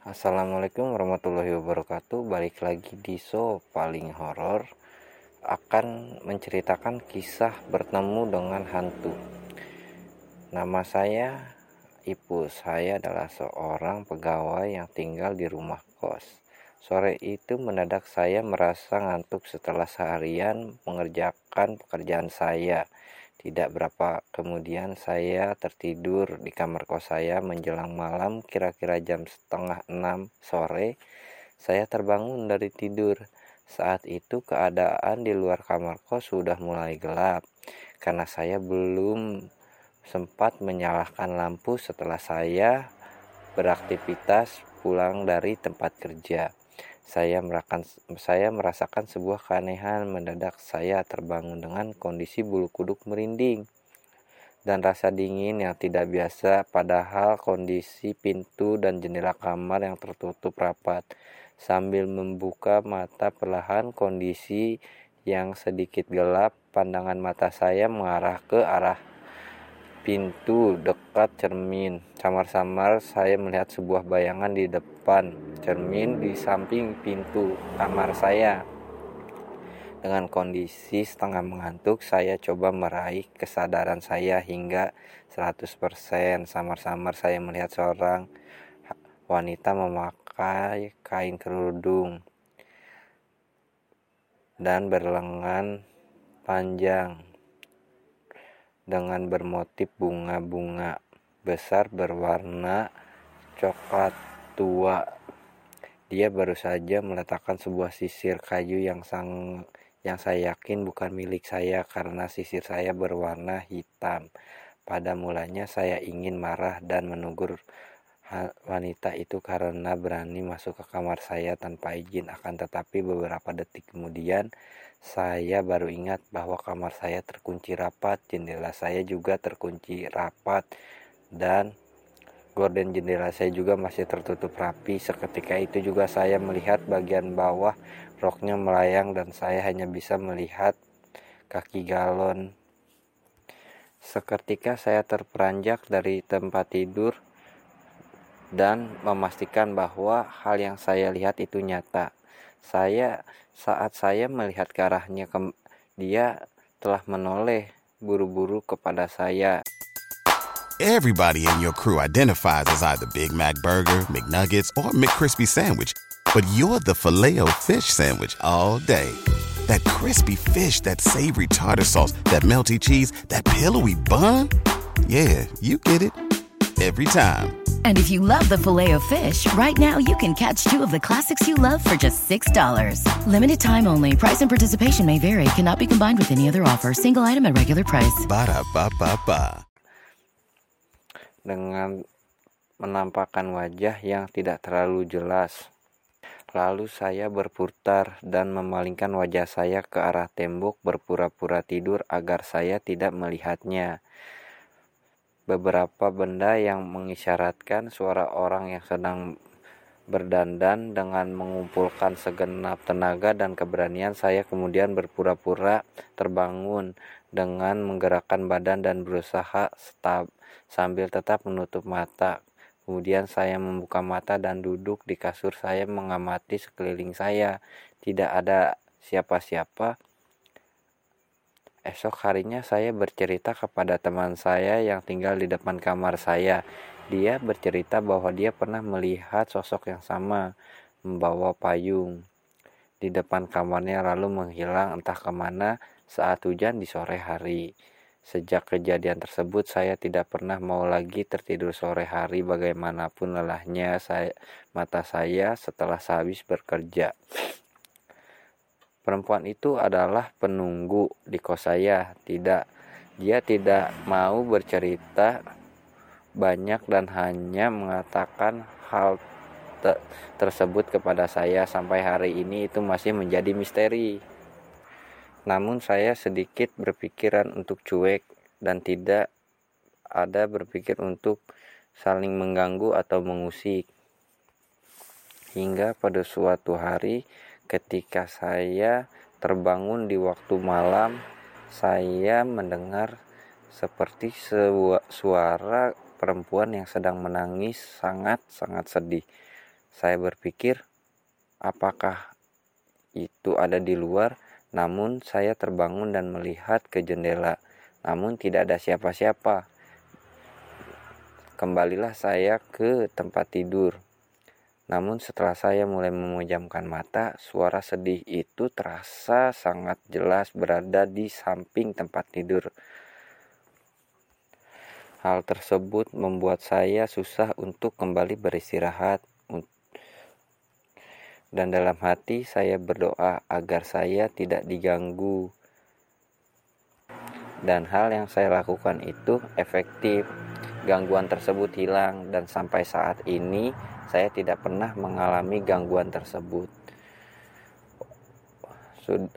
Assalamualaikum warahmatullahi wabarakatuh. Balik lagi di show paling horor. Akan menceritakan kisah bertemu dengan hantu. Nama saya Ibu Saya adalah seorang pegawai yang tinggal di rumah kos. Sore itu mendadak saya merasa ngantuk setelah seharian mengerjakan pekerjaan saya tidak berapa kemudian saya tertidur di kamar kos saya menjelang malam kira-kira jam setengah enam sore. Saya terbangun dari tidur. Saat itu keadaan di luar kamar kos sudah mulai gelap karena saya belum sempat menyalakan lampu setelah saya beraktivitas pulang dari tempat kerja. Saya merasakan, saya merasakan sebuah keanehan mendadak saya terbangun dengan kondisi bulu kuduk merinding dan rasa dingin yang tidak biasa padahal kondisi pintu dan jendela kamar yang tertutup rapat. Sambil membuka mata perlahan kondisi yang sedikit gelap pandangan mata saya mengarah ke arah pintu dekat cermin. Samar-samar saya melihat sebuah bayangan di depan cermin di samping pintu kamar saya. Dengan kondisi setengah mengantuk, saya coba meraih kesadaran saya hingga 100%. Samar-samar saya melihat seorang wanita memakai kain kerudung dan berlengan panjang dengan bermotif bunga-bunga besar berwarna coklat tua. Dia baru saja meletakkan sebuah sisir kayu yang sang yang saya yakin bukan milik saya karena sisir saya berwarna hitam. Pada mulanya saya ingin marah dan menegur wanita itu karena berani masuk ke kamar saya tanpa izin akan tetapi beberapa detik kemudian saya baru ingat bahwa kamar saya terkunci rapat, jendela saya juga terkunci rapat, dan gorden jendela saya juga masih tertutup rapi. Seketika itu juga saya melihat bagian bawah roknya melayang dan saya hanya bisa melihat kaki galon. Seketika saya terperanjak dari tempat tidur dan memastikan bahwa hal yang saya lihat itu nyata. Saya saat saya melihat ke arahnya ke, dia telah menoleh buru-buru kepada saya. Everybody in your crew identifies as either Big Mac Burger, McNuggets, or McCrispy Sandwich. But you're the filet fish Sandwich all day. That crispy fish, that savory tartar sauce, that melty cheese, that pillowy bun. Yeah, you get it. Every time. And if you love the filet of fish, right now you can catch two of the classics you love for just $6. Limited time only. Price and participation may vary. Cannot be combined with any other offer. Single item at regular price. Ba da ba ba ba. Dengan menampakkan wajah yang tidak terlalu jelas. Lalu saya berputar dan memalingkan wajah saya ke arah tembok berpura-pura tidur agar saya tidak melihatnya beberapa benda yang mengisyaratkan suara orang yang sedang berdandan dengan mengumpulkan segenap tenaga dan keberanian saya kemudian berpura-pura terbangun dengan menggerakkan badan dan berusaha stab, sambil tetap menutup mata. Kemudian saya membuka mata dan duduk di kasur saya mengamati sekeliling saya. Tidak ada siapa-siapa Esok harinya saya bercerita kepada teman saya yang tinggal di depan kamar saya. Dia bercerita bahwa dia pernah melihat sosok yang sama membawa payung di depan kamarnya lalu menghilang entah ke mana saat hujan di sore hari. Sejak kejadian tersebut saya tidak pernah mau lagi tertidur sore hari bagaimanapun lelahnya saya, mata saya setelah sehabis bekerja. Perempuan itu adalah penunggu di kos saya. Tidak, dia tidak mau bercerita banyak dan hanya mengatakan hal te tersebut kepada saya sampai hari ini itu masih menjadi misteri. Namun saya sedikit berpikiran untuk cuek dan tidak ada berpikir untuk saling mengganggu atau mengusik. Hingga pada suatu hari ketika saya terbangun di waktu malam, saya mendengar seperti suara perempuan yang sedang menangis sangat-sangat sedih. Saya berpikir, apakah itu ada di luar? Namun saya terbangun dan melihat ke jendela, namun tidak ada siapa-siapa. Kembalilah saya ke tempat tidur. Namun setelah saya mulai memejamkan mata, suara sedih itu terasa sangat jelas berada di samping tempat tidur. Hal tersebut membuat saya susah untuk kembali beristirahat. Dan dalam hati saya berdoa agar saya tidak diganggu. Dan hal yang saya lakukan itu efektif. Gangguan tersebut hilang dan sampai saat ini saya tidak pernah mengalami gangguan tersebut. Sudah,